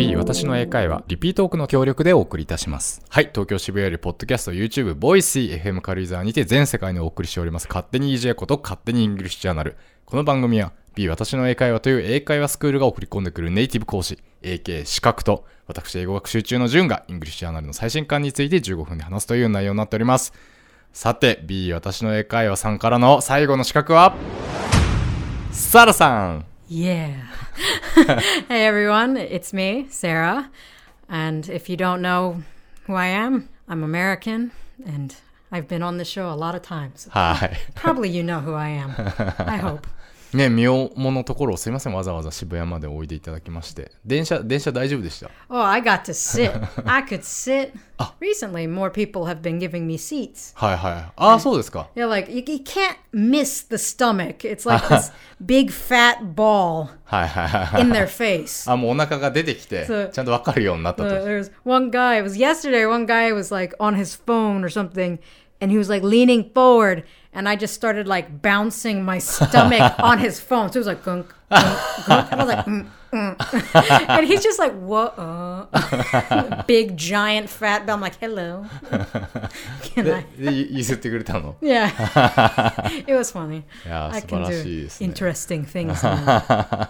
B 私の英会話リピートークの協力でお送りいたします。はい、東京渋谷よりポッドキャスト、YouTube、ボイシー、FM 軽井沢にて全世界にお送りしております。勝手に EJ こと勝手にイングリッシュジャーナル。この番組は B 私の英会話という英会話スクールが送り込んでくるネイティブ講師、AK 資格と私英語学習中の順がイングリッシュジャーナルの最新刊について15分で話すという内容になっております。さて、B 私の英会話さんからの最後の資格は、サラさん Yeah. Hey everyone, it's me, Sarah. And if you don't know who I am, I'm American and I've been on the show a lot of times. はい。Probably you know who I am. I hope. ね、妙ものところをすいません、わざわざ渋谷までおいでいただきまして。電車、電車大丈夫でした Oh, I got to sit. I could sit. Recently, more people have been giving me seats. はいはい。ああ、そうですか。They're like, you, you can't miss the stomach. It's like this big fat ball はいはいはいはい。in their face. あ、もうお腹が出てきてそう、ちゃんとわかるようになったと。Uh, there's one guy, it was yesterday, one guy was like on his phone or something, and he was like leaning forward, and I just started like bouncing my stomach on his phone. So it was like gunk, gunk, gunk. And I was like, mm, mm. and he's just like, what? Uh? Big, giant, fat bell. I'm like, hello. Can で I?、でい譲ってくれたの Yeah. it was funny. いやー、 I 素 can 晴らしい do ですね。 interesting things now.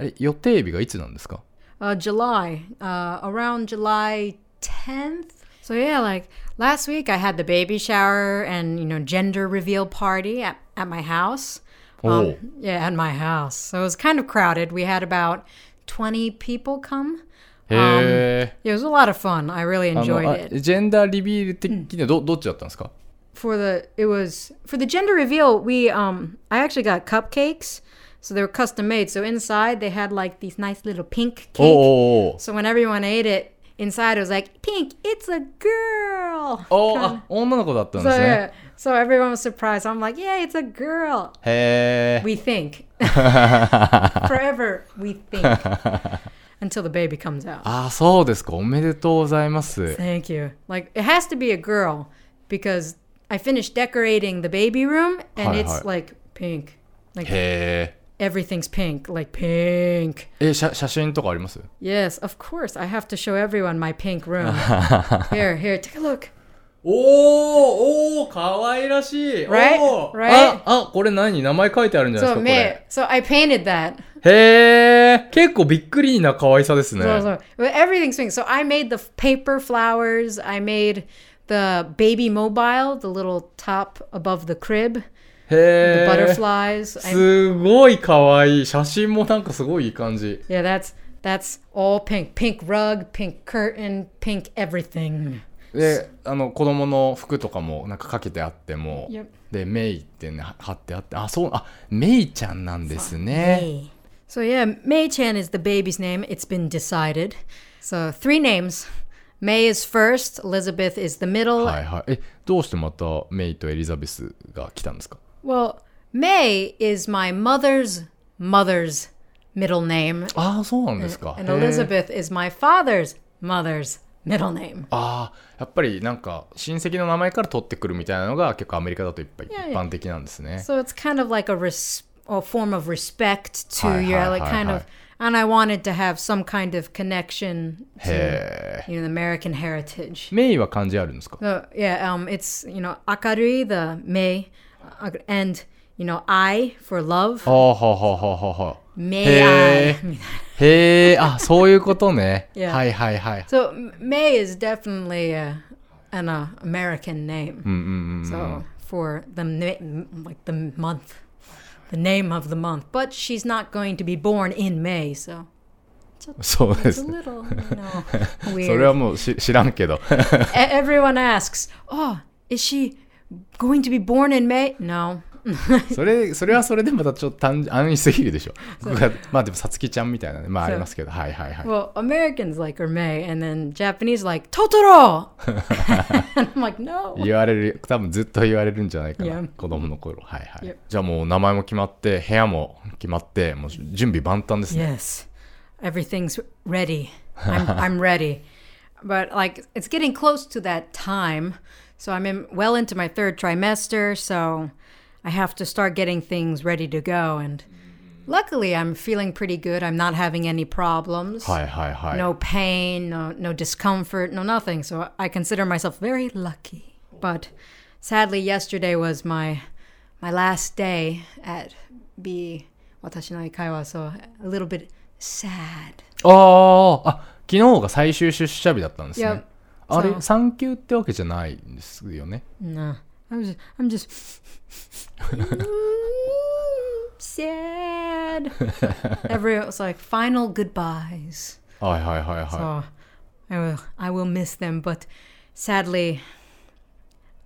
え予定日がいつなんですか uh, July, uh, around July 10th. So yeah, like last week I had the baby shower and you know gender reveal party at, at my house. Um, Oh. yeah, at my house. So it was kind of crowded. We had about 20 people come. へえ。 It was a lot of fun. I really あの enjoyed あ it. ジェンダーリビール的にはどどっちだったんですか For the it was for the gender reveal, we um I actually got cupcakes. So they were custom made. So inside they had like these nice little pink お cake. おお So when everyone ate it, inside it was like, pink, it's a girl. おおあ、女の子だったん So, です yeah, ね。 so everyone was surprised. I'm like, yeah, it's a girl. へえ。 We think. Forever, we think. Until the baby comes out. ああ、そうですか。おめでとうございます。 Thank you. Like, it has to be a girl because I finished decorating the baby room and Hi, it's hi. like pink. Like, へえ。 everything's pink. Like, pink. え、写写真とかあります Yes, of course. I have to show everyone my pink room. here, here, take a look. おーおーかわいらしい Right? おー Right? あ、あ、これ何名前書いてあるんじゃない So, ですか May, so I painted that. これ。へえ。結構びっくりな可愛さですね。 So, so, but everything's pink. So I made the f- paper flowers. I made the baby mobile, the little top above the crib, へ the え。butterflies. I, すごい可愛い。写真もなんかすごいいい感じ。yeah, that's that's all pink. Pink rug, pink curtain, pink everything. で、あの、子供の服とかもなんかかけてあっても、Yep. で、メイってね、貼ってあって、あ、そう、あ、メイちゃんなんですね。May. So yeah, May Chan is the baby's name. It's been decided. So three names. May is first. Elizabeth is the middle. はいはい。え、どうしてまたメイとエリザベスが来たんですか Well, May is my mother's mother's middle name. ああ、そうなんですか。 And へー Elizabeth is my father's mother's middle name. ああ、やっぱりなんか親戚の名前から取ってくるみたいなのが結構アメリカだといっぱい Yeah, 一 yeah. 般的なんですね。 So it's kind of like a, res- a form of respect to Hi, your hi, like hi, kind hi. of and I wanted to have some kind of connection to へえ。 you know the American heritage. メイは漢字あるんですか So yeah, um it's you know Akarui the May uh, and you know I for love. はあはあはあはあはあ。 May へ I. え。へえ、あ、そういうことね。 Yeah. はいはいはい。 So M- May is definitely a, an uh, American name. うんうんうん。 So for the na- m- like the month, the name of the month, but she's not going to be born in May, so そうで it's す a ね。 little you know それは weird. もうし知らんけど。 E- Everyone asks, "Oh, is she going to be born in May?" No, それ、それはそれでまたちょっと単安易すぎるでしょ。まあでも、さつきちゃんみたいなね、まあありますけど、はいはいはい。Well, Americans like her May, and then Japanese like Totoro. and I'm like, no. 言われる、多分ずっと言われるんじゃないかな。Yeah. 子供の頃。はいはい。Yep. じゃあもう名前も決まって、部屋も決まって、もう準備万端ですね。Yes, everything's ready. I'm, I'm ready. But like, it's getting close to that time. So I'm in, well into my third trimester. So I have to start getting things ready to go. And luckily, I'm feeling pretty good. I'm not having any problems. はいはいはい。 no pain, no no discomfort, no nothing. So I consider myself very lucky. But sadly, yesterday was my my last day at B. 私の英会話 so a little bit sad. ああ、あ、昨日が最終出社日だったんですね。 Yep. あれ産休ってわけじゃないんですよね。No, I was I'm just sad. Everyone was like final goodbyes. はいはいはいはい。So I will I will miss them, but sadly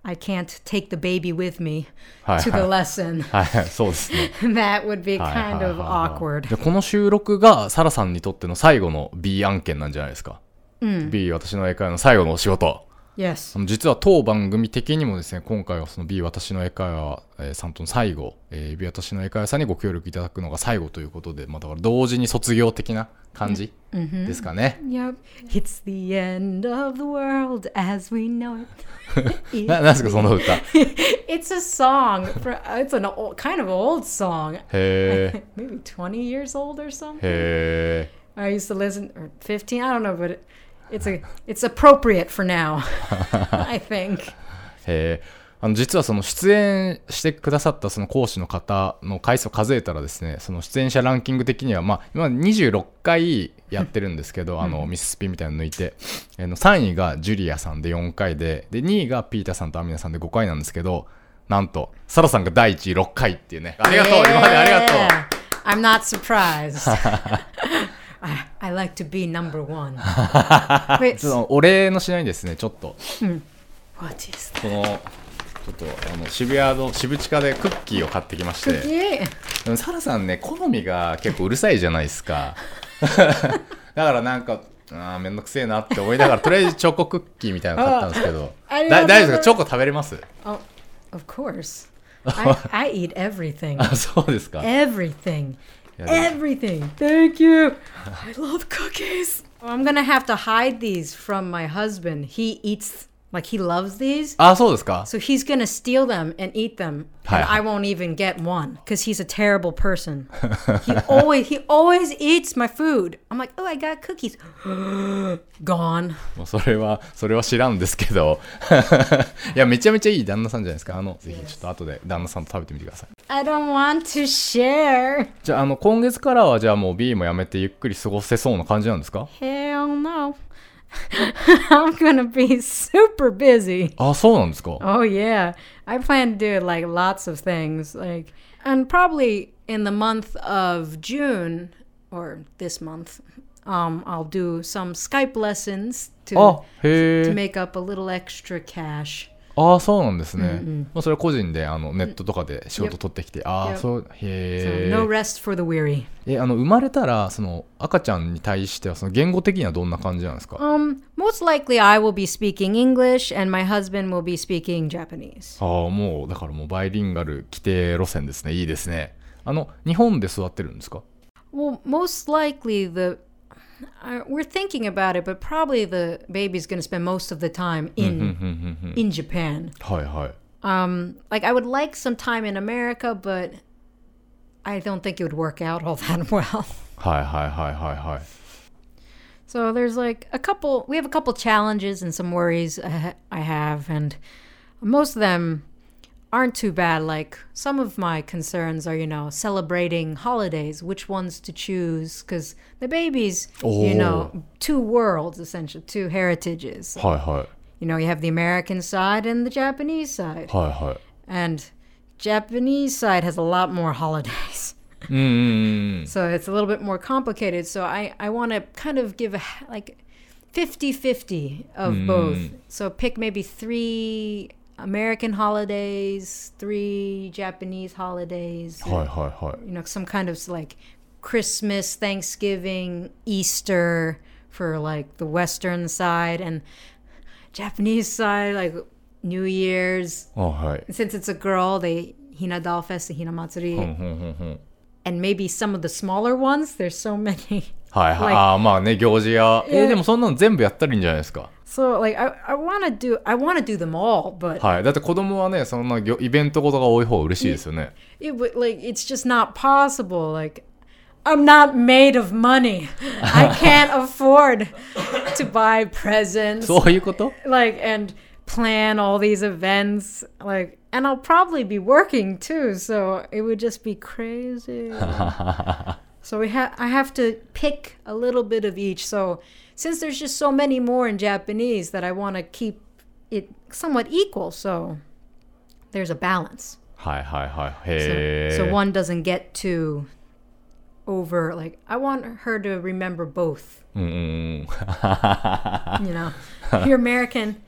I can't take the baby with me はい to the はい。lesson. はいはい、そうですね。that would be kind はい of はい awkward. でこの収録がサラさんにとっての最後の B 案件なんじゃないですか。B 私の英会話の最後のお仕事。Yes. 実は当番組的にもですね、今回はその B 私の英会話、えーさんとの最後、えー B 私の英会話さんにご協力いただくのが最後ということで、まあだから同時に卒業的な感じですかね。Yep. It's the end of the world as we know it. な、なんですかその歌。へ It's a song. For, it's an old, kind of old song. え。Maybe 20 years old or something. へえ。I used to listen, or 15, I don't know, but it, it's a it's appropriate for now, I think. へえあの実はその出演してくださったその講師の方の回数を数えたらですねその出演者ランキング的にはまあ今26回やってるんですけどあのミススピみたいなの抜いてあの3位がジュリアさんで4回でで2位がピーターさんとアミナさんで5回なんですけどなんとサラさんが第1位6回っていうねありがとう今までありがとう. I'm not surprised. I, I like to be number one. お礼のしないですねちょっと。What is このちょっとあの渋谷の渋地下でクッキーを買ってきまして。that? サラさんね好みが結構うるさいじゃないですか。だからなんかあーめんどくせえなって思いながらとりあえずチョコクッキーみたいなの買ったんですけど。大丈夫ですか？チョコ食べれます？Oh, of course. I, I eat everything. あそうですか。Everything. いやでも Everything. Thank you. I love cookies. I'm gonna have to hide these from my husband. He eats like he loves these. あそうですか So he's gonna steal them and eat them, and Hi. I won't even get one because he's a terrible person. he always he always eats my food. I'm like, oh, I got cookies. Gone. もうそれはそれは知らんですけどいやめちゃめちゃいい旦那さんじゃないですかあのぜひちょっと後で旦那さんと食べてみてください I don't want to share. じゃああの今月からはじゃあもう B もやめてゆっくり過ごせそうな感じなんですか Hell no. I'm gonna be super busy. あそうなんですか Oh yeah, I plan to do like lots of things, like, and probably in the month of June or this month, um, I'll do some Skype lessons あ to へ to え make up a little extra cash. ああそうなんですね、まあ、それは個人であのネットとかで仕事取ってきて、ああ.そう So へ no え rest for the weary. えあの生まれたらその赤ちゃんに対してはその言語的にはどんな感じなんですか？Um, most likely I will be speaking English, and my husband will be speaking Japanese. ああもうだからもうバイリンガル規定路線ですね。いいですね。あの日本で育ってるんですか？Well, most likely the uh, we're thinking about it, but probably the baby's going to spend most of the time in in Japan. はいはい Um, like I would like some time in America, but I don't think it would work out all that well. はいはいはいはいはい So there's like a couple. We have a couple challenges and some worries I ha- I have, and most of them aren't too bad. Like some of my concerns are, you know, celebrating holidays, which ones to choose, because the baby's, oh. you know, two worlds essentially, two heritages. Hi, hi. You know, you have the American side and the Japanese side. Hi, hi. And Japanese side has a lot more holidays. mm. mm, mm, mm. So it's a little bit more complicated. So I, I want to kind of give a, like 50 50 of mm. both. So pick maybe three American holidays, three Japanese holidays. And, you know, some kind of like Christmas, Thanksgiving, Easter for like the Western side and Japanese side, like New Year's. Oh, And since it's a girl, they Hina Doll Fest the Hinamatsuri. Hmm, hmm, hmm, and maybe some of the smaller ones, there's so many. はいはい。Like, ああ、まあね、行事や。えー、でもそんなの全部やったらいいんじゃないですか。Ah, So like I, I want to do I want to do them all, but はい。だって子供はね、そんなぎょイベントごとが多い方が嬉しいですよね。 it would like it's just not possible. Like I'm not made of money. I can't afford to buy presents. そういうこと like and plan all these events like and I'll probably be working too, so it would just be crazy. So we have I have to pick a little bit of each. So since there's just so many more in Japanese that I want to keep it somewhat equal, so there's a balance. Hi hi hi. Hey. So, one doesn't get too over like I want her to remember both. Mm. you know, you're American.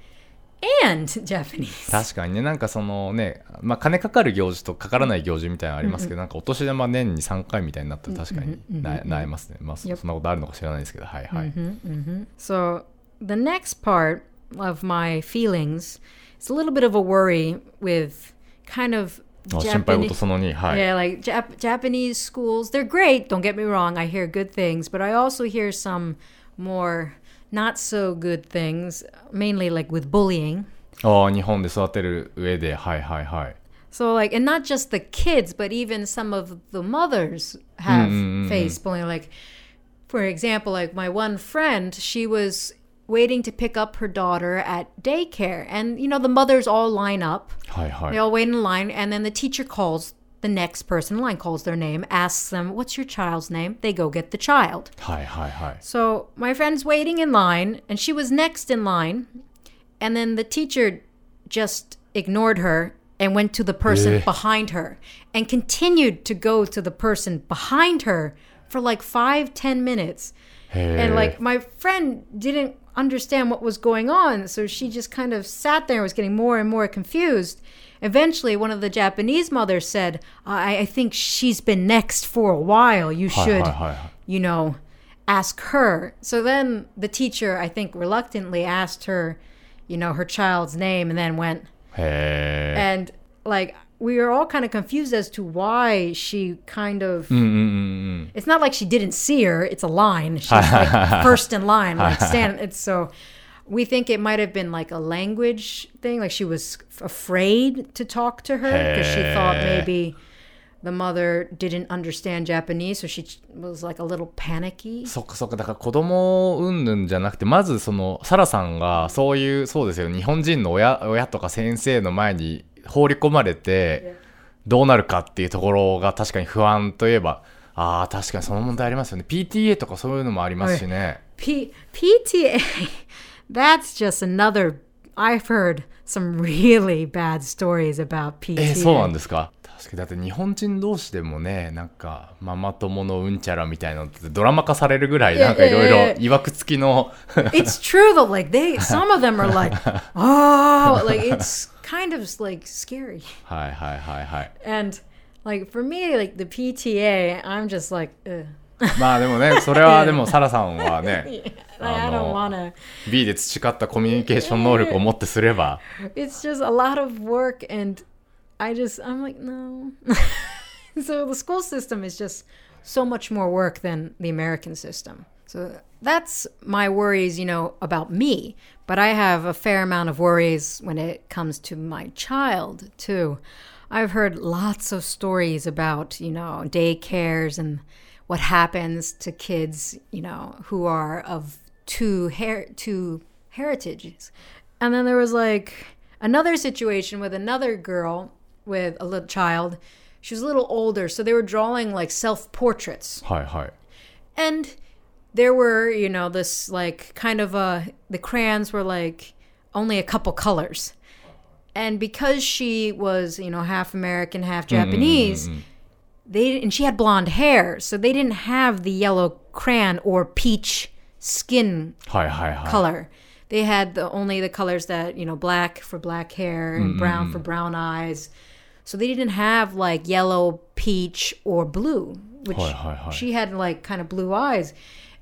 And Japanese. 確かにね、なんかそのね、まあ金かかる行事とかからない行事みたいなのありますけど、なんかお年玉年に3回みたいになったら確かにななえますね。まあそ Yep. そんなことあるのか知らないですけど、はいはい。So the next part of my feelings is a little bit of a worry with kind of Japanese. その2、はい。Yeah, like Jap- Japanese schools, they're great. Don't get me wrong. I hear good things, but I also hear some more not so good things, mainly like with bullying. ああ、日本で育てる上で、はいはいはい。 So like, and not just the kids, but even some of the mothers have faced bullying. Like, for example, like my one friend, she was waiting to pick up her daughter at daycare, and you know the mothers all line up. はいは They い。 all wait in line, and then the teacher calls the next person in line calls their name, asks them, What's your child's name? They go get the child. Hi, hi, hi. So my friend's waiting in line, and she was next in line. And then the teacher just ignored her and went to the person Ugh. behind her and continued to go to the person behind her for like five, ten minutes. Hey. And eh. like my friend didn't understand what was going on. So she just kind of sat there and was getting more and more confused. Eventually, one of the Japanese mothers said, I, I think she's been next for a while. You should, you know, ask her. So then the teacher, I think, reluctantly asked her, you know, her child's name and then went, hey. And like, we were all kind of confused as to why she kind of. Mm-mm-mm. It's not like she didn't see her, it's a line. She's like first in line, like stand. It's so We think it might have been like a language thing, like she was afraid to talk to her because she thought maybe the mother didn't understand Japanese, so she was like a little panicky. そっかそっかだから子供うんぬんじゃなくてまずそのサラさんがそういうそうですよ日本人の親親とか先生の前に放り込まれてどうなるかっていうところが確かに不安といえばああ確かにその問題ありますよね PTA とかそういうのもありますしね P- PTA, that's just another. I've heard some really bad stories about え PTA. そうなんですか確かにだって日本人同士でもねなんかママ友のうんちゃらみたいなのってドラマ化されるぐらいいやなんかいろいいやいやろいわくつきの it's true though. Like they, some of them are like, oh, like it's kind of like scary. はいはいはいはい And like for me, like the PTA, I'm just like, Ugh. まあでもねそれはでもサラさんはね like, I don't wanna. B で培ったコミュニケーション能力を持ってすれば It's just a lot of work, and I just, I'm like, no. so the school system is just so much more work than the American system. So that's my worries, you know, about me. But I have a fair amount of worries when it comes to my child, too. I've heard lots of stories about, you know, daycares and what happens to kids, you know, who are of two her- two heritages. And then there was like another situation with another girl with a little child. She was a little older, so they were drawing like self portraits. Hi, hi. And there were, you know, this like kind of a the crayons were like only a couple colors. And because she was, you know, half American, half mm-hmm, Japanese, mm-hmm they and she had blonde hair, so they didn't have the yellow crayon or peach skin hi, hi, hi. color. They had the, only the colors that you know black for black hair and mm-hmm. brown for brown eyes. So they didn't have like yellow, peach, or blue, which she had like kind of blue eyes,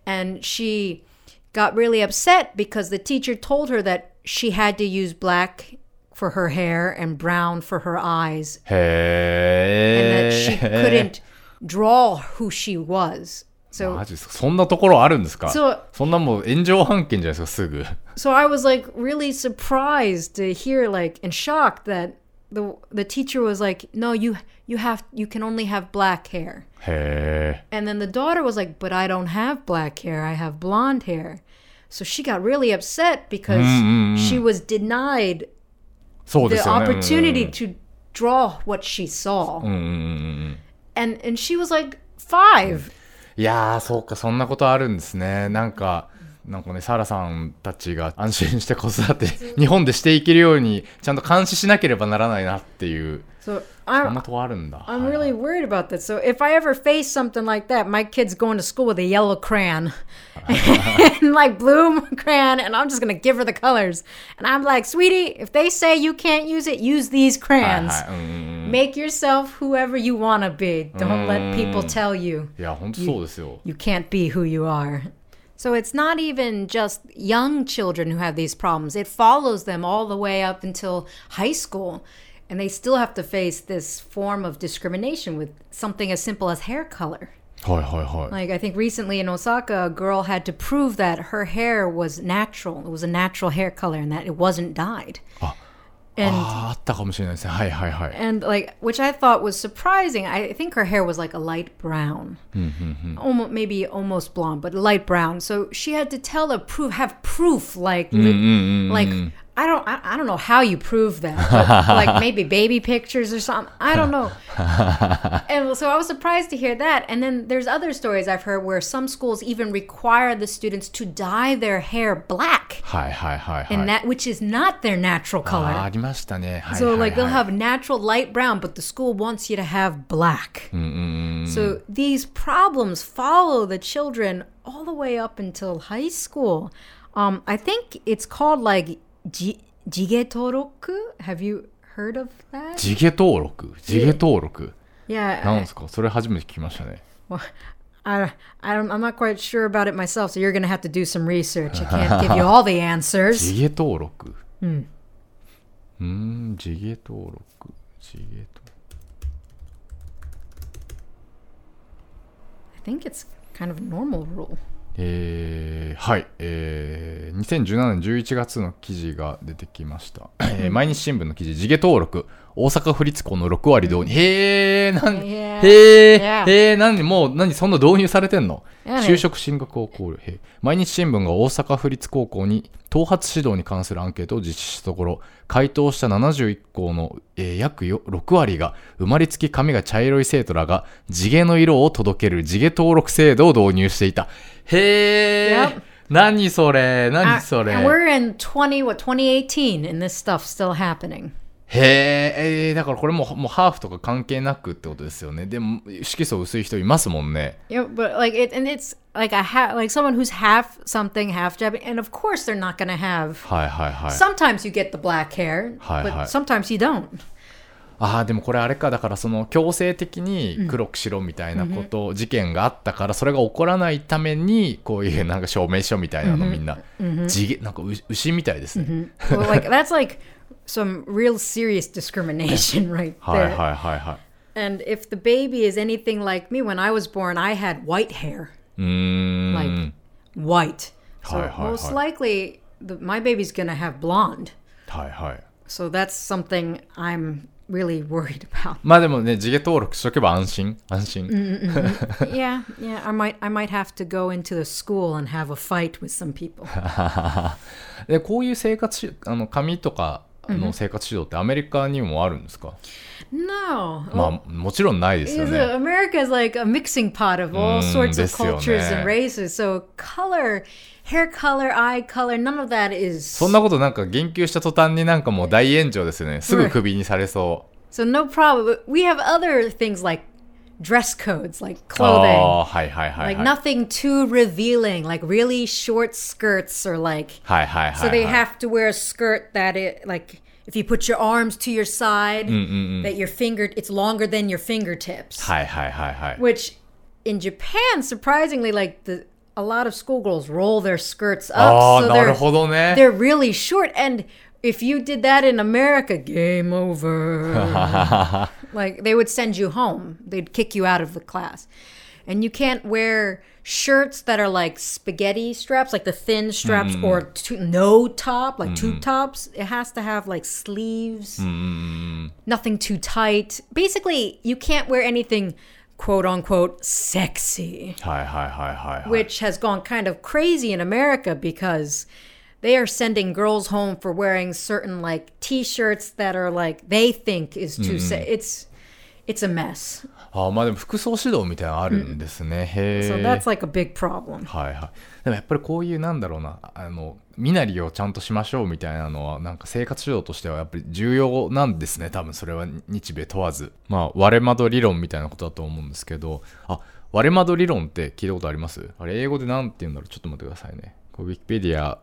and she got really upset because the teacher told her that she had to use black for her hair and brown for her eyes and that she へえ。 couldn't draw who she was. So マジですかそんなところあるんですかそうそんなもう炎上判件じゃないですか、すぐ。 so I was like really surprised to hear like and shocked that the the teacher was like, "No, you you have you can only have black hair." へえ。 And then the daughter was like, "But I don't have black hair. I have blonde hair." So she got really upset because she was denied そうで the すよね。opportunity to draw what she saw. うんうんうんうん。And and she was like 5. いやー、そうか、そんなことあるんですね。なんか、なんかね、サラさんたちが安心して子育て、日本でしていけるように、ちゃんと監視しなければならないなっていう、So そん I'm なとこあるんだ。 I'm はいはい really worried about that. So if I ever face something like that, my kid's going to school with a yellow crayon and like blue crayon, and I'm just gonna give her the colors. And I'm like, sweetie, if they say you can't use it, use these はい crayons. はい。うんうんうん。 Make yourself whoever you wanna be. Don't let people tell you いや、本当そうですよ。 you can't be who you are. So it's not even just young children who have these problems. It follows them all the way up until high school. and they still have to face this form of discrimination with something as simple as hair color. Hi hi hi. Like I think recently in Osaka, a girl had to prove that her hair was natural. It was a natural hair color and that it wasn't dyed. Ah. And, ah, and like which I thought was surprising. I think her hair was like a light brown, hmm, hmm, hmm. almost maybe almost blonde, but light brown. So she had to tell a proof, have proof, like like I don't I, I, don't know how you prove that. like maybe baby pictures or something. I don't know. and so I was surprised to hear that. And then there's other stories I've heard where some schools even require the students to dye their hair black. Hi hi hi. And that which is not their natural color. Ah, so like they'll have natural light brown, but the school wants you to have black. So these problems follow the children all the way up until high school. Um, I think it's called like ji- jigetoroku. Have you heard of that? 地下登録地下登録 Yeah. なんですかそれ初めて聞きましたね。Well, I, I don't, I'm not quite sure about it myself, so you're going to have to do some research. I can't give you all the answers. 地下登録うん。うーん、地下登録。地下登録。I think it's kind of a normal rule. えーはい、えー、2017年11月の記事が出てきました、えー毎日新聞の記事地下登録。大阪府立校の6割導入、へえなんへ.え.へえ何もう何そんな導入されてんの？就職進学を考慮毎日新聞が大阪府立高校に頭髪指導に関するアンケートを実施したところ回答した71校の、えー約よ6割が生まれつき髪が茶色い生徒らが地毛の色を届ける地毛登録制度を導入していたへえ、Yep. 何それ Uh, 何それ and we're in 20, what, 2018, and this stuff's still happening. へーえーだからこれももうハーフとか関係なくってことですよねでも色素薄い人いますもんね Yeah, but like it, and it's like a ha- like someone who's half something, half Japanese, and of course they're not gonna have. はいはいはい Sometimes you get the black hair, Hi, but hi. sometimes you don't. ああでもこれあれかだからその強制的に黒くしろみたいなこと、事件があったからそれが起こらないためにこういうなんか証明書みたいなのみんな、地毛なんか牛牛みたいですね、well, like that's like some real serious discrimination right はい there. はいはいはい And if the baby is anything like me, when I was born, I had white hair, うーん like white. So Hi, hi, most hi. likely, the, my baby's gonna have blonde. はいはい So that's something I'm really worried about. まあでもね地毛登録しとけば安心安心、yeah, yeah. I might, I might have to go into the school and have a fight with some people. でこういう生活しあの髪とかの生活指導ってアメリカにもあるんですか、No, まあもちろんないですよね America is like a mixing pot of all Mm, sorts of cultures and races. So color, hair color, eye color, none of that is. そんなことなんか言及した途端になんかもう大炎上ですよねすぐクビにされそ So no problem. But We have other things like dress codes, like あ clothing. あ、はいはいはい、 Like はい。 nothing too revealing, like really short skirts or like はいはいはい、 so they はい。 have to wear a skirt that it like if you put your arms to your side that your finger it's longer than your fingertips. はいはいはいはい。 Which in Japan surprisingly like the a lot of schoolgirls roll their skirts up. Oh, so they're, they're really short. And if you did that in America, game over. like they would send you home, they'd kick you out of the class. And you can't wear shirts that are like spaghetti straps, like the thin straps, mm. or no top, like mm. tube tops. It has to have like sleeves, mm. nothing too tight. Basically, you can't wear anything quote unquote sexy. Hi, hi, hi, hi, hi. Which has gone kind of crazy in America because they are sending girls home for wearing certain like t-shirts that are like they think is too mm. it's it's a mess. ああ、まあでも服装指導みたいなのあるんですね。へえ。So that's like a big problem. はいはい。でもやっぱりこういうなんだろうな、あの、身なりをちゃんとしましょうみたいなのは、なんか生活指導としてはやっぱり重要なんですね。多分それは日米問わず。まあ、割れ窓理論みたいなことだと思うんですけど、あ、割れ窓理論って聞いたことあります？あれ、英語でなんて言うんだろう？ちょっと待ってくださいね。こうウィキペディア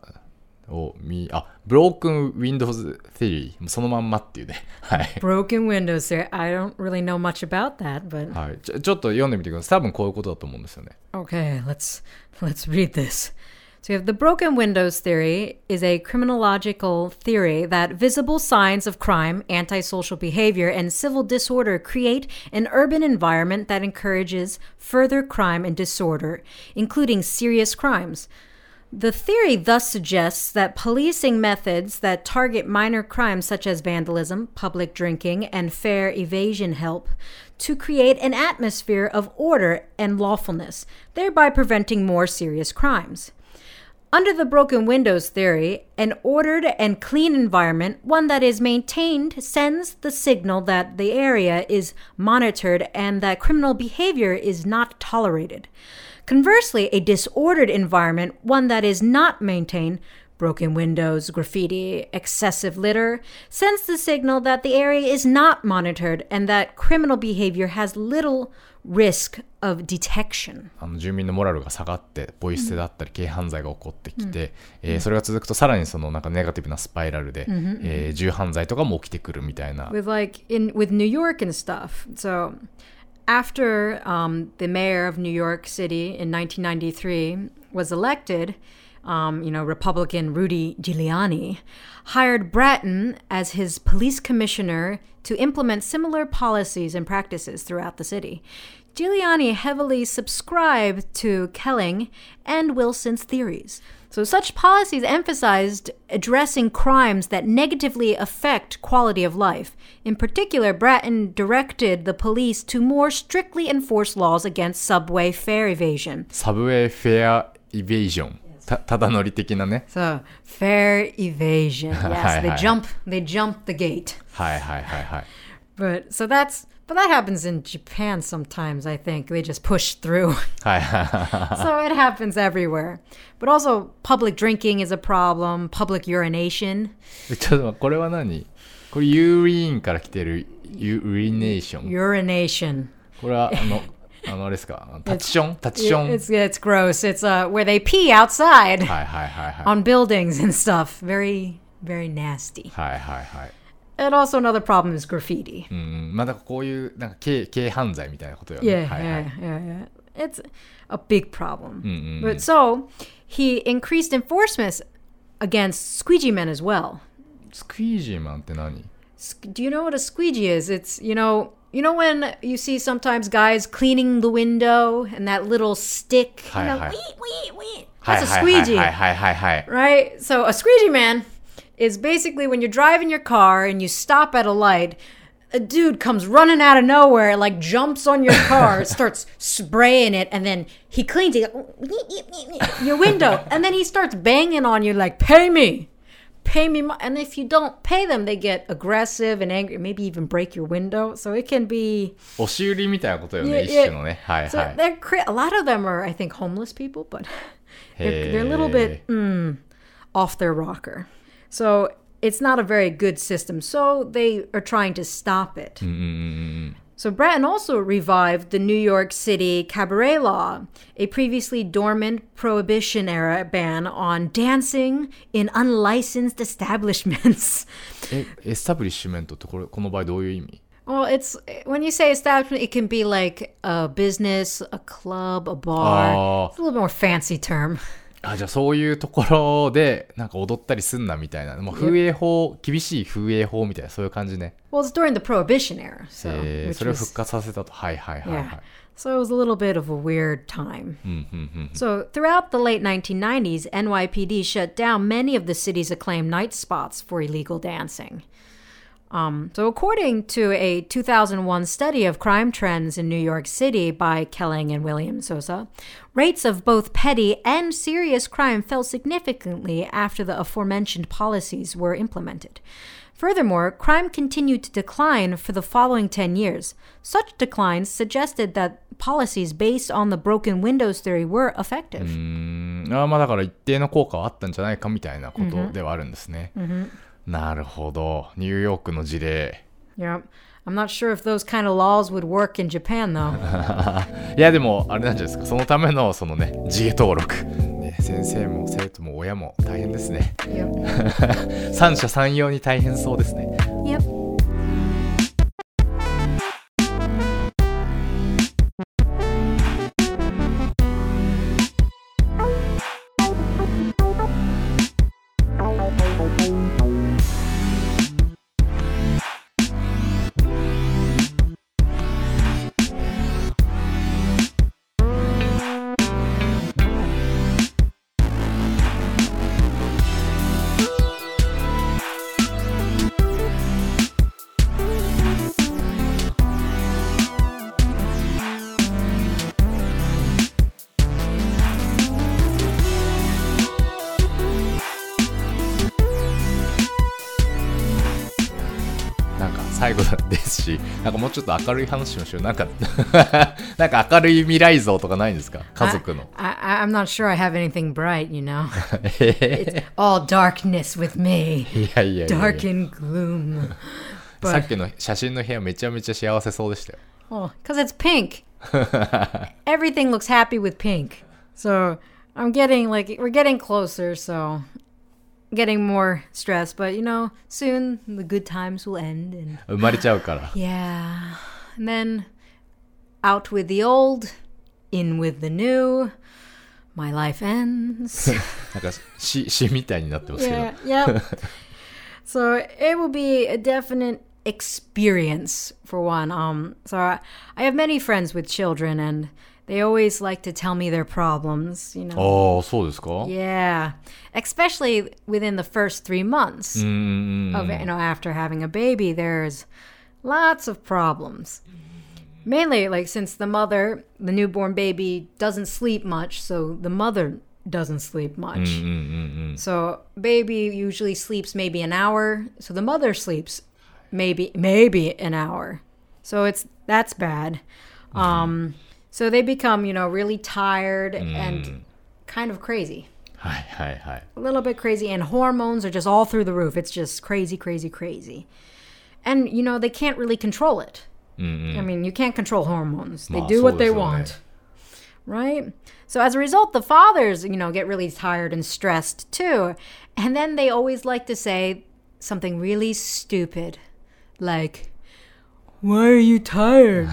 を見、あ、Broken Windows Theory。そのまんまっていうね。はい。 Broken windows there. I don't really know much about that, but はい、ちょちょっと読んでみてください。多分こういうことだと思うんですよね。 Okay, let's let's read this. So you have the broken windows theory is a criminological theory that visible signs of crime, antisocial behavior, and civil disorder create an urban environment that encourages further crime and disorder, including serious crimes. The theory thus suggests that policing methods that target minor crimes such as vandalism, public drinking, and fare evasion help to create an atmosphere of order and lawfulness, thereby preventing more serious crimes. Under the broken windows theory, an ordered and clean environment, one that is maintained, sends the signal that the area is monitored and that criminal behavior is not tolerated. Conversely, a disordered environment, one that is not maintained, broken windows, graffiti, excessive litter, sends the signal that the area is not monitored and that criminal behavior has little risk of detection. あの住民のモラルが下がってポイ捨てだったり軽犯罪が起こってきて、えーそれが続くとさらにそのなんかネガティブなスパイラルで、えー銃犯罪とかも起きてくるみたいな with like in with New York and stuff. So after um, the mayor of New York City in 1993 was elected, um, you know, Republican Rudy Giuliani hired Bratton as his police commissioner to implement similar policies and practices throughout the city. Giuliani heavily subscribed to Kelling and Wilson's theories. So, such policies emphasized addressing crimes that negatively affect quality of life. In particular, Bratton directed the police to more strictly enforce laws against subway fare evasion. Subway fare evasion. た,ただ乗り的なね。So, fare evasion. Yes, they jump, they jump the gate. But so that's but that happens in Japan sometimes, I think. They just push through. はいはいはい so it happens everywhere. But also public drinking is a problem, public urination. ちょっと待ってこれは何これユーリーンから来てるユーリネーション Urination. これはあのあのあれですかタチションタチション It's it's gross. It's uh where they pee outside はいはいはいはい on buildings and stuff. Very very nasty. はいはいはい And also another problem is graffiti. うんまあだからこういうなんか軽軽犯罪みたいなことよ Yeah, ねはいはい yeah, yeah, yeah. It's a big problem. Mm, But so he increased enforcement against squeegee men as well. スクイージーマンって何 Sk- Do you know what a squeegee is? It's you know you know when you see sometimes guys cleaning the window and that little stick. You Hi, know, hi. wee, wee, wee. はい That's a はいはい squeegee, はいはいはいはい right? So a squeegee man is basically when you're driving your car and you stop at a light. A dude comes running out of nowhere, like jumps on your car, starts spraying it, and then he cleans it, your window, and then he starts banging on you like, "Pay me, pay me." mo-" And if you don't pay them, they get aggressive and angry, maybe even break your window. So it can be. 押し売りみたいなことよね Yeah, 一種のねはい So はい they're cra- a lot of them are, I think, homeless people, but they're, they're a little へ bit ー mm, off their rocker. So it's not a very good system. So they are trying to stop it. So Bratton also revived the New York City cabaret law, a previously dormant prohibition era ban on dancing in unlicensed establishments. え、エスタブリッシュメントってこれ、この場合どういう意味 Well, it's when you say establishment, it can be like a business, a club, a bar. Oh. It's a little bit more fancy term. あ、じゃあそういうところで、なんか踊ったりすんなみたいな。もう風営法、厳しい風営法みたいな、そういう感じね。Well, it's during the prohibition era, so えーそれを復活させたと。はいはいはいはい。Yeah. So it was a little bit of a weird time. So throughout the late 1990s, NYPD shut down many of the city's acclaimed night spots for illegal dancing. Um, so, according to a 2001 study of crime trends in New York City by Kelling and William Sousa, rates of both petty and serious crime fell significantly after the aforementioned policies were implemented. Furthermore, crime continued to decline for the following 10 years. Such declines suggested that policies based on the broken windows theory were effective. Mm, あまあだから一定の効果はあったんじゃないかみたいなことではあるんですね。Mm-hmm. Mm-hmm. なるほど。ニューヨークの事例。Yeah. I'm not sure if those kind of laws would work in Japan, though. いやでもあれなんじゃないですか。そのためのそのね、自衛登録。ね、先生も生徒も親も大変ですね。yep. 三者三様に大変そうですね。Yep. "ちょっと明るい話しましょう。なんかなんか明るい未来像とかないんですか？家族の。I, I, I'm not sure I have anything bright, you know. it's all darkness with me. いやいやいや Dark and gloom. さっきの写真の部屋めちゃめちゃ幸せそうでしたよ。well, because it's pink. Everything looks happy with pink. So I'm getting like we're getting closer. So getting more stressed, but you know, soon the good times will end, and 生まれちゃうから。 yeah, and then out with the old, in with the new. My life ends. なんか詩詩みたいになってますけど。 Yeah, yep. so it will be a definite experience for one. Um, so I, I have many friends with children, and they always like to tell me their problems. You know, ああ、そうですか yeah, especially within the first three months うんうんうん。 of you know after having a baby. There's lots of problems. Mainly, like since the mother, the newborn baby doesn't sleep much, so the mother doesn't sleep much. うんうんうんうん。 So baby usually sleeps maybe an hour. So the mother sleeps maybe maybe an hour. So it's that's bad. Um so they become, you know, really tired mm. and kind of crazy. Hi, hi, hi. A little bit crazy, and hormones are just all through the roof. It's just crazy, crazy, crazy. And, you know, they can't really control it. Mm-hmm. I mean, you can't control hormones, they do what they want. Right? So as a result, the fathers, you know, get really tired and stressed too. And then they always like to say something really stupid, like, why are you tired?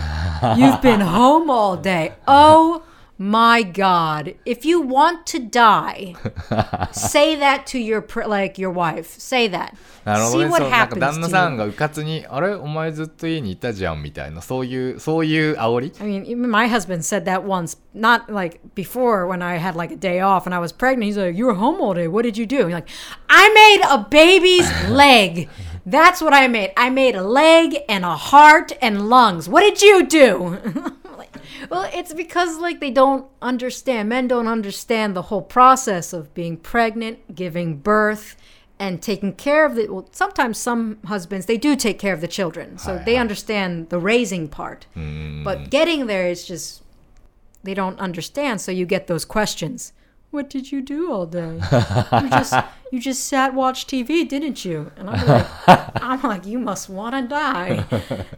You've been home all day. Oh my god. If you want to die, say that to your pr- like your wife. Say that. なるほど See ね。 what そうなんか happens 旦那 to さ you. んがうかつに、あれお前ずっと家にいたじゃんみたいな、そういう、そういう煽り I mean, even my husband said that once, not like before when I had like a day off and I was pregnant. He's like, You were home all day. What did you do? He's like, I made a baby's leg. That's what I made. I made a leg and a heart and lungs. What did you do? Well, it's because like they don't understand. Men don't understand the whole process of being pregnant, giving birth, and taking care of the. Well, sometimes some husbands they do take care of the children, so they understand the raising part. Mm. But getting there is just they don't understand. So you get those questions What did you do all day? you just you just sat watched TV, didn't you? And I'm like, I'm like, you must want to die.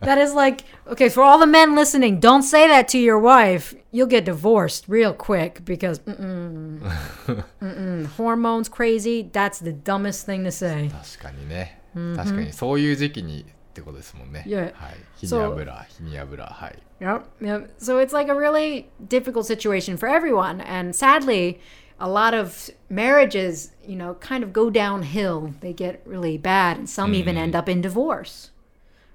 That is like, okay, for all the men listening, don't say that to your wife. You'll get divorced real quick because mm-mm, mm-mm, hormones crazy. That's the dumbest thing to say. 確かにね、確かにそういう時期に ってことですもんね。 Yeah. はい。日に油、日に油、はい。 Yep, yep. So it's like a really difficult situation for everyone. And sadly, a lot of marriages, you know, kind of go downhill. They get really bad, and some even end up in divorce,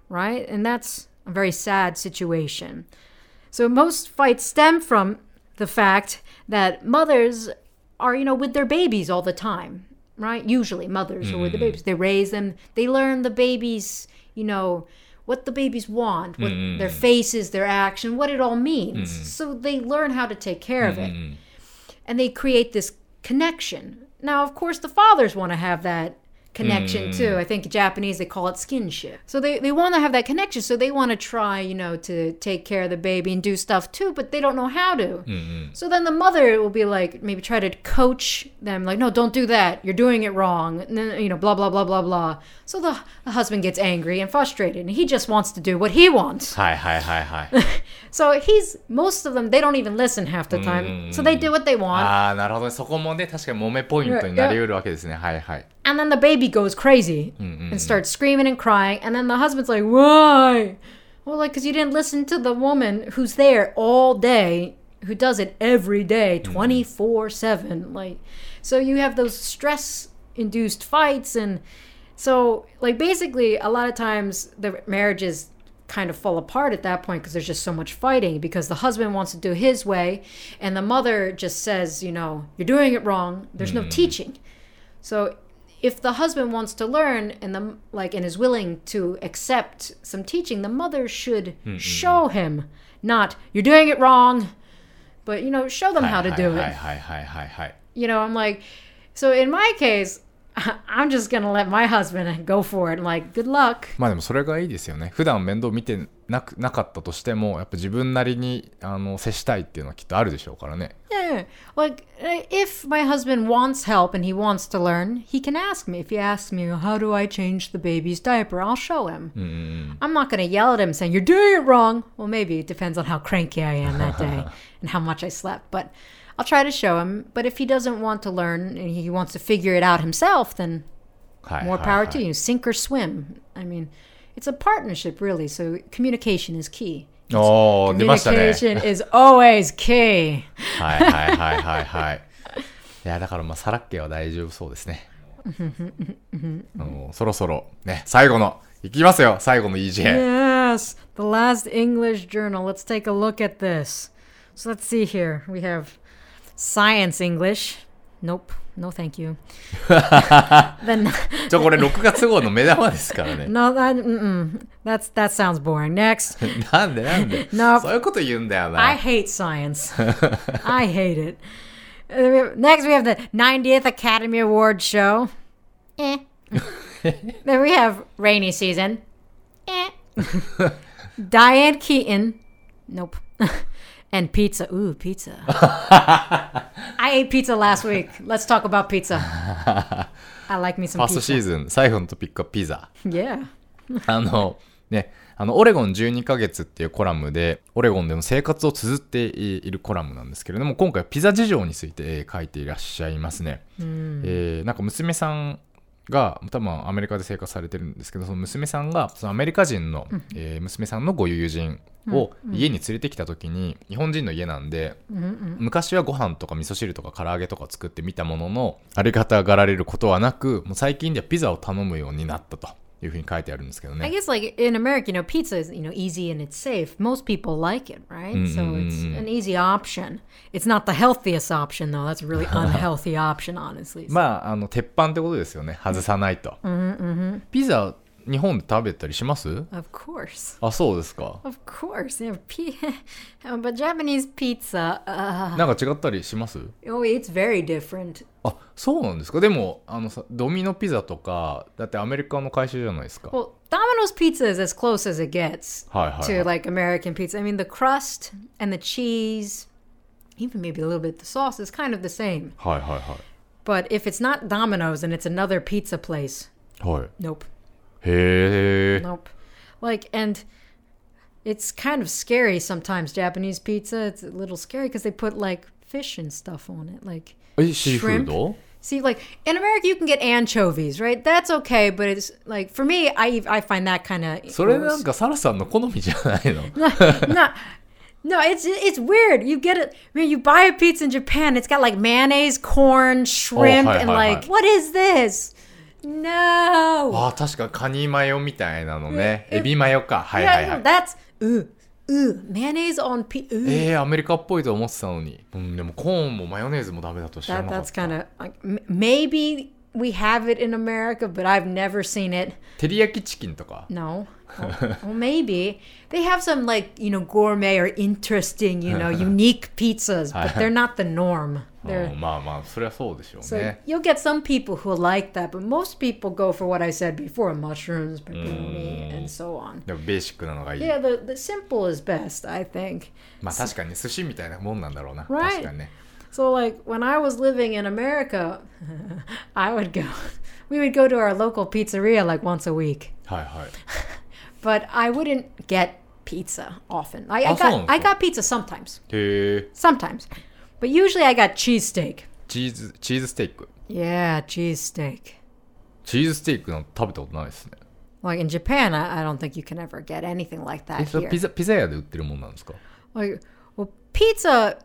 right? And that's a very sad situation. So most fights stem from the fact that mothers are, you know, with their babies all the time, right? Usually mothers are with the babies. They raise them, they learn the babies, you know, what the babies want, what mm-hmm. their faces, their action, what it all means. Mm-hmm. So they learn how to take care of it. Mm-hmm. And they create this connection. Now, of course, the fathers want to have that connection too. I think Japanese they call it skinship. So they, they want to have that connection. So they want to try, you know, to take care of the baby and do stuff too, but they don't know how to. So then the mother will be like, maybe try to coach them, like, no, don't do that. You're doing it wrong. And then, you know, blah, blah, blah, blah, blah. So the, the husband gets angry and frustrated and he just wants to do what he wants. はいはいはいはい。 So he's, most of them, they don't even listen half the time. So they do what they want. ああ、なるほどね。そこもね、確かに揉めポイントになりうるわけですね。はいはい。 And then the baby goes crazy and starts screaming and crying. And then the husband's like, Why? Well, like, because you didn't listen to the woman who's there all day, who does it every day, 24 7. Like, so you have those stress induced fights. And so, like, basically, a lot of times the marriages kind of fall apart at that point because there's just so much fighting because the husband wants to do his way and the mother just says, you know, you're doing it wrong. There's no mm. teaching. So if the husband wants to learn and the like and is willing to accept some teaching the mother should mm-hmm. show him not you're doing it wrong but you know show them hi, how to hi, do hi, it hi hi hi hi hi you know i'm like so in my case I'm just gonna let my husband go for it. and like, good luck. まあでもそれがいいですよね。普段面倒見てなくなかったとしても、やっぱ自分なりにあの接したいっていうのはきっとあるでしょうからね。 Yeah, like uh, if my husband wants help and he wants to learn, he can ask me. If he asks me, "How do I change the baby's diaper?" I'll show him. I'm not going to yell at him saying, "You're doing it wrong." Well, maybe it depends on how cranky I am that day and how much I slept, but I'll try to show him. But if he doesn't want to learn and he wants to figure it out himself, then はい、 more はい power はい to you. Sink or swim. I mean, it's a partnership, really. So communication is key. おー、出ましたね。 Communication is always key. はいはいはいはいはい。いや、だからまあ、さらっけは大丈夫そうですね。あのそろそろね、最後の、いきますよ、最後の EJ。 Yes, the last English journal. Let's take a look at this. So let's see here. We have science English. Nope. No, thank you. then ちょ、これ6月号の目玉ですからね。 no, that mm-mm. that's that sounds boring. Next, なんでなんで No. そういうこと言うんだよ I な。 hate science. I hate it. Uh, we have- Next, we have the 90th Academy Award show. Eh. then we have rainy season. Eh. Diane Keaton. Nope. And pizza. Ooh, pizza. I ate pizza last week. Let's talk about pizza. I like me フ some ァーストシー pizza. ズン、最後のトピックはピザ。Yeah. あの、ね、あの、オレゴン12ヶ月っていうコラムで、オレゴンでの生活を綴っているコラムなんですけれども、今回はピザ事情についてえー書いていらっしゃいますね。えーなんか娘さんが、多分アメリカで生活されてるんですけど、その娘さんが、そのアメリカ人の、えー娘さんのご友人を家に連れてきた時に、日本人の家なんで、昔はご飯とか味噌汁とか唐揚げとか作ってみたものの、ありがたがられることはなく、もう最近ではピザを頼むようになったと いうふうに書いてあるんですけどね。 I guess like in America, you know, pizza is you know easy and it's safe. Most people like it, right? So it's an easy option. It's not the healthiest option though. That's a really unhealthy option, honestly. まあ、あの、鉄板ってことですよね。外さないと。ピザ、 日本で食べたりします of course, あ、そうですか。of course. Yeah, pi- but Japanese pizza, uh, なんか違ったりします oh, it's very different. あ、そうなんですか。でも、あのさ、ドミノピザとか、だってアメリカの会社じゃないですか。Well, Domino's pizza is as close as it gets はいはい、to はい。like American pizza. I mean, the crust and the cheese even maybe a little bit the sauce is kind of the same. はいはいは But if it's not Domino's and it's another pizza place, い。はい。nope, へえ。 nope. Like and it's kind of scary sometimes Japanese pizza. It's a little scary because they put like fish and stuff on it. Like え、シーフー shrimp. ド See, like in America, you can get anchovies, right? That's okay, but it's like for me, I I find that kind of それなんかサラさんの好みじゃないの no, no, it's it's weird. You get it. I mean, you buy a pizza in Japan. It's got like mayonnaise, corn, shrimp, hi, and hi, like hi. what is this? No. ああ、確かカニマヨみたいなのね。えエビマヨか。はいはいはい。that's ooh ooh mayonnaise on pizza. えー、アメリカっぽいと思ってたのに。うん、でもコーンもマヨネーズもダメだと知ら That なかっ that's た。kind of maybe we have it in America, but I've never seen it. 照り焼きチキンとか。 No. Well, well, maybe they have some like you know gourmet or interesting, you know, unique pizzas, but they're not the norm. う They're んまあまあ、それはそうでしょう so ね。 you'll get some people who like that, but most people go for what I said before: mushrooms, pepperoni, and so on. でもベーシックなのがいい。 Yeah, the the simple is best, I think. まあ確かに寿司みたいなもんなんだろうな。 Right. 確かにね。 So, like, when I was living in America, I would go, we would go to our local pizzeria like once a week. Hi, hi. but I wouldn't get pizza often. I, I got, I got pizza sometimes. Sometimes. But usually I got cheesesteak. Cheese, cheese steak. Yeah, cheesesteak. Like in Japan, I, I don't think you can ever get anything like that. え、それ here. ピザ、ピザ屋で売ってるもんなんですか Like, well, pizza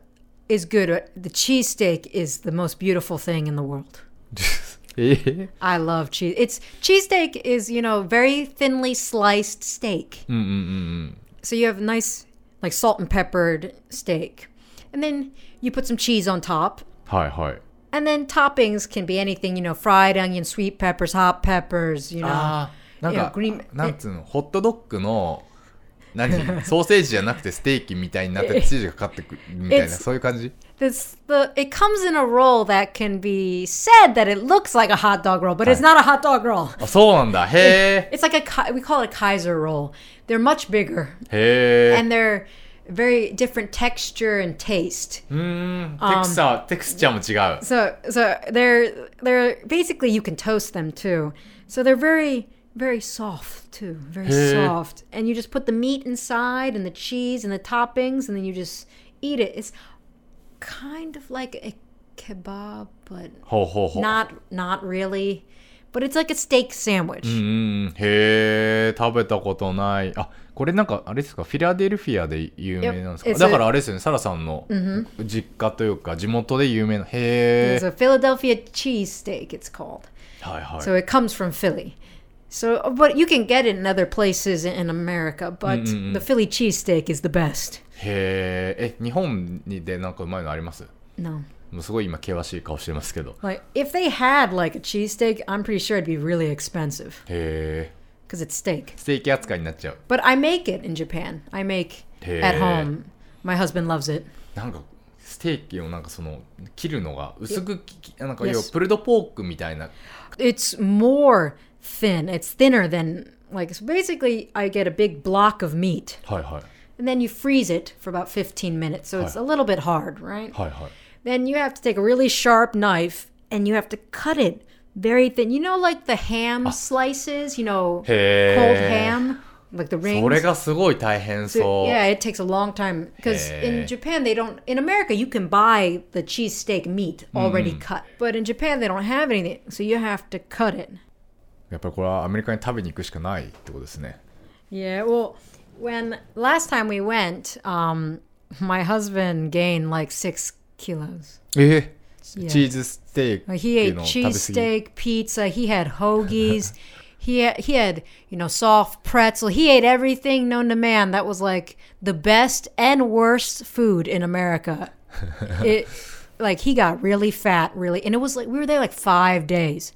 is good. but The cheesesteak is the most beautiful thing in the world. えー、 I love cheese. It's cheesesteak is you know very thinly sliced steak. うんうんうんうん。 So you have nice like salt and peppered steak, and then you put some cheese on top. はいはい。 And then toppings can be anything, you know, fried onion, sweet peppers, hot peppers, you know. ああ、なんか、 Yeah, green- なんつうの、ホットドッグの、 何ソーセージじゃなくてステーキみたいになってチーズがかかってくるみたいな、 It's- そういう感じ This the it comes in a roll that can be said that it looks like a hot dog roll, but it's not a hot dog roll. あ、そうなんだ。へえ。 It's like a Ki- we call it a Kaiser roll. They're much bigger へえ。 and they're very different texture and taste. うーん、テクサー、テクスチャーも違う。 So so they're they're basically you can toast them too. So they're very very soft too, very Hey. soft. And you just put the meat inside and the cheese and the toppings, and then you just eat it. It's kind of like a kebab, but ほうほうほう。 not not really. But it's like a steak sandwich. うーん、へえ、食べたことない。あ、これなんか、あれですか、フィラデルフィアで有名なんですか Yep, it's だからあれですよね、サラさんの実家というか、地元で有名な。へ It's え。 a Philadelphia cheesesteak, it's called. はいはい。 So it comes from Philly. So, but you can get it in other places in America, but the Philly cheesesteak is the best. へえ、え、日本にでなんかうまいのあります No. もうすごい今険しい顔してますけど。 Like, if they had like a cheesesteak, I'm pretty sure it'd be really expensive へえ。 because it's steak. ステーキ扱いになっちゃう。 But I make it in Japan. I make at Hey. home. My husband loves it. なんか、ステーキをなんかその、切るのが薄くき、なんか Yes. 要はプルドポークみたいな。 It's more thin. It's thinner than like so basically I get a big block of meat はいはい。 and then you freeze it for about 15 minutes. So it's a little bit hard, right? はいはい。 Then you have to take a really sharp knife and you have to cut it very thin. You know, like the ham slices, you know, Hey. cold ham, like the rings. それがすごい大変 So, そう。 yeah, it takes a long time because in Hey. Japan they don't. In America, you can buy the cheesesteak meat already cut, but in Japan they don't have anything, so you have to cut it. やっぱりこれはアメリカに食べに行くしかないってことですね。 Yeah, well, when last time we went, um, my husband gained like six kilos. え Yeah. チーズステー Like キ he ate の食べ過ぎ。 cheesesteak, pizza. He had hoagies. he had, he had you know soft pretzel. He ate everything known to man. That was like the best and worst food in America. it like he got really fat, really, and it was like we were there like five days.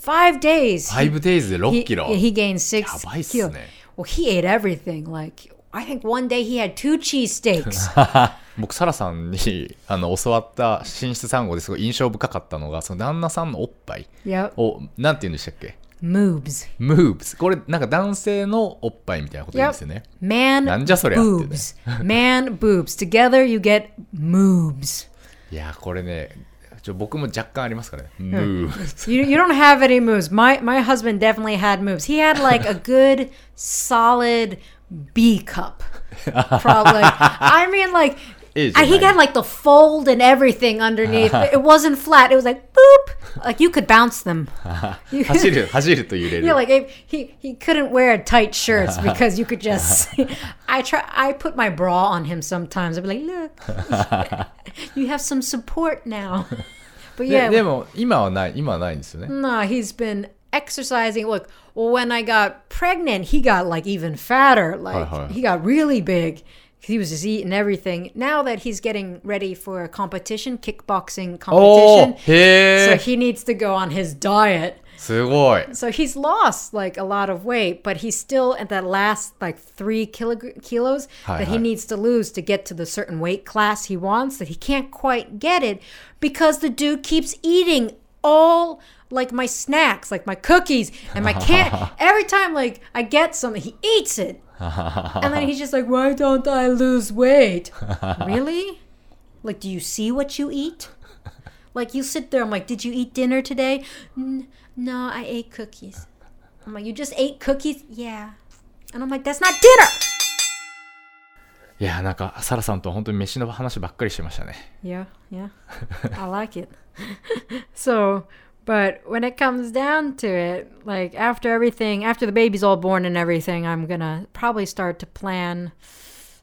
Five days. He- 5 days で6 he, キロ。he gained six やばいっす kilos. ね。Well, he ate everything. Like I think one day he had two cheesesteaks. 僕、サラさんにあの教わった寝室産後ですごい印象深かったのが、その旦那さんのおっぱい yep. を、なんて言うんでしたっけ moobs. moves これなんか男性のおっぱいみたいなこと言うんですよね。Man なんじゃそりゃってね boobs. Man boobs. Together you get moobs. いやーこれねちょ僕も若干ありますからね。Moves. You, you don't have any moobs. My, my husband definitely had moobs. He had like a good, solid B cup. Probably. I mean, like, Is I, he it got like the fold and everything underneath. it wasn't flat. It was like boop. Like you could bounce them. 走る走ると揺れる。 Yeah, like if he he couldn't wear tight shirts because you could just. I try. I put my bra on him sometimes. I'd be like, look, you have some support now. But で yeah, でも今はない今はないんですよね。 no, he's been exercising. Look, well, when I got pregnant, he got like even fatter. Like hi. he got really big. He was just eating everything. Now that he's getting ready for a competition, kickboxing お competition, ーへ so え he needs to go on his diet. すごい。 So he's lost like a lot of weight, but he's still at that last like three kilog- kilos Hi, that hi. he needs to lose to get to the certain weight class he wants. That he can't quite get it because the dude keeps eating all like my snacks, like my cookies and my can. Every time like I get something, he eats it, and then he's just like, "Why don't I lose weight?" really? Like, do you see what you eat? Like you sit there, I'm like, did you eat dinner today? N- no, I ate cookies. I'm like, you just ate cookies? Yeah. And I'm like, that's not dinner. いやなんかサラさんと本当に飯の話ばっかりしてましたね。 Yeah, yeah. I like it. so, but when it comes down to it, like after everything, after the baby's all born and everything, I'm gonna probably start to plan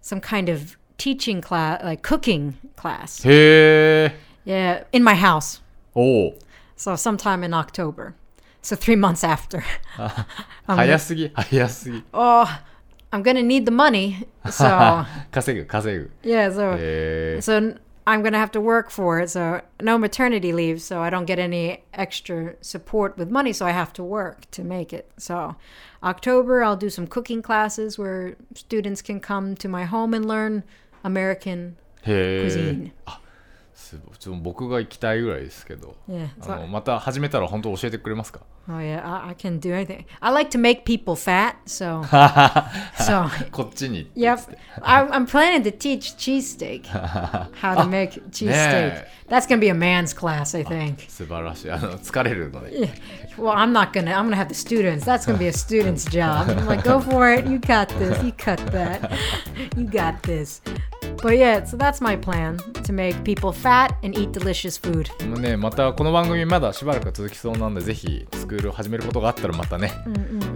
some kind of teaching class, like cooking class. へえ。 Yeah, in my house. おお。 So sometime in October. So three months after. 早すぎ早すぎ。 oh, I'm gonna need the money. So 稼ぐ稼ぐ。 yeah, so へえ。 so n- I'm gonna have to work for it. So no maternity leave, so I don't get any extra support with money. So I have to work to make it. So October, I'll do some cooking classes where students can come to my home and learn American へえ cuisine.。すごいちょっと僕が行きたいぐらいですけど。 Yeah. あ So, のまた始めたら本当教えてくれますか oh yeah, I, I can do anything. I like to make people fat. So so こっちに。 Yep. I'm, I'm planning to teach cheesesteak. How to make cheesesteak. yeah. That's going to be a man's class, I think. 素晴らしい。あの疲れるので。 Well, I'm not going to. I'm going to have the students. That's going to be a student's job. I'm like, go for it. You got this. You cut that. You got this. But yeah, so that's my plan to make people fat and eat delicious food. もうね、またこの番組まだしばらく続きそうなんでぜひスクールを始めることがあったらまたね、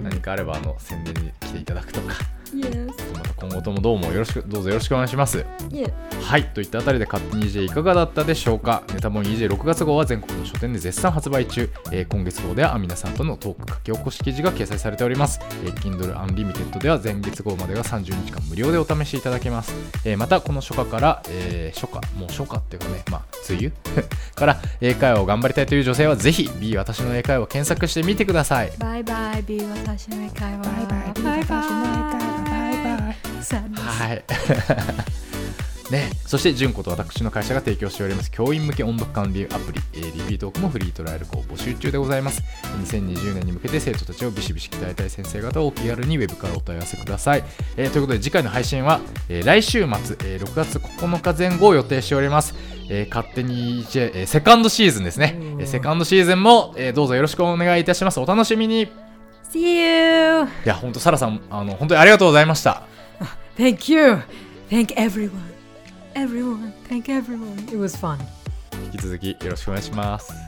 何かあればあの宣伝に来ていただくとか Yes. 今後ともどうもよろしくどうぞよろしくお願いします。Yeah. はいといったあたりで勝手に EJ いかがだったでしょうか。ネタモン EJ6 月号は全国の書店で絶賛発売中、えー今月号ではアミナさんとのトーク書き起こし記事が掲載されております、えー Kindle Unlimited では前月号までが30日間無料でお試しいただけます、えーまたこの初夏から、えー初夏もう初夏っていうかねまあ梅雨？から英会話を頑張りたいという女性はぜひ B 私の英会話を検索してみてください。Bye bye. Be with us. Bye bye. Bye bye. Sadness. はい。ね、そして純子と私の会社が提供しております教員向け音読管理アプリ、えーリピートークもフリートライアルを募集中でございます2020年に向けて生徒たちをビシビシ鍛えたい先生方をお気軽にウェブからお問い合わせください、えーということで次回の配信は、えー来週末、えー6月9日前後を予定しております、えー勝手にえーセカンドシーズンですね、えーセカンドシーズンも、えーどうぞよろしくお願いいたしますお楽しみにい See you. や本当サラさんあの本当にありがとうございました Thank you. Thank everyone. Everyone. Thank everyone. It was fun. 引き続きよろしくお願いします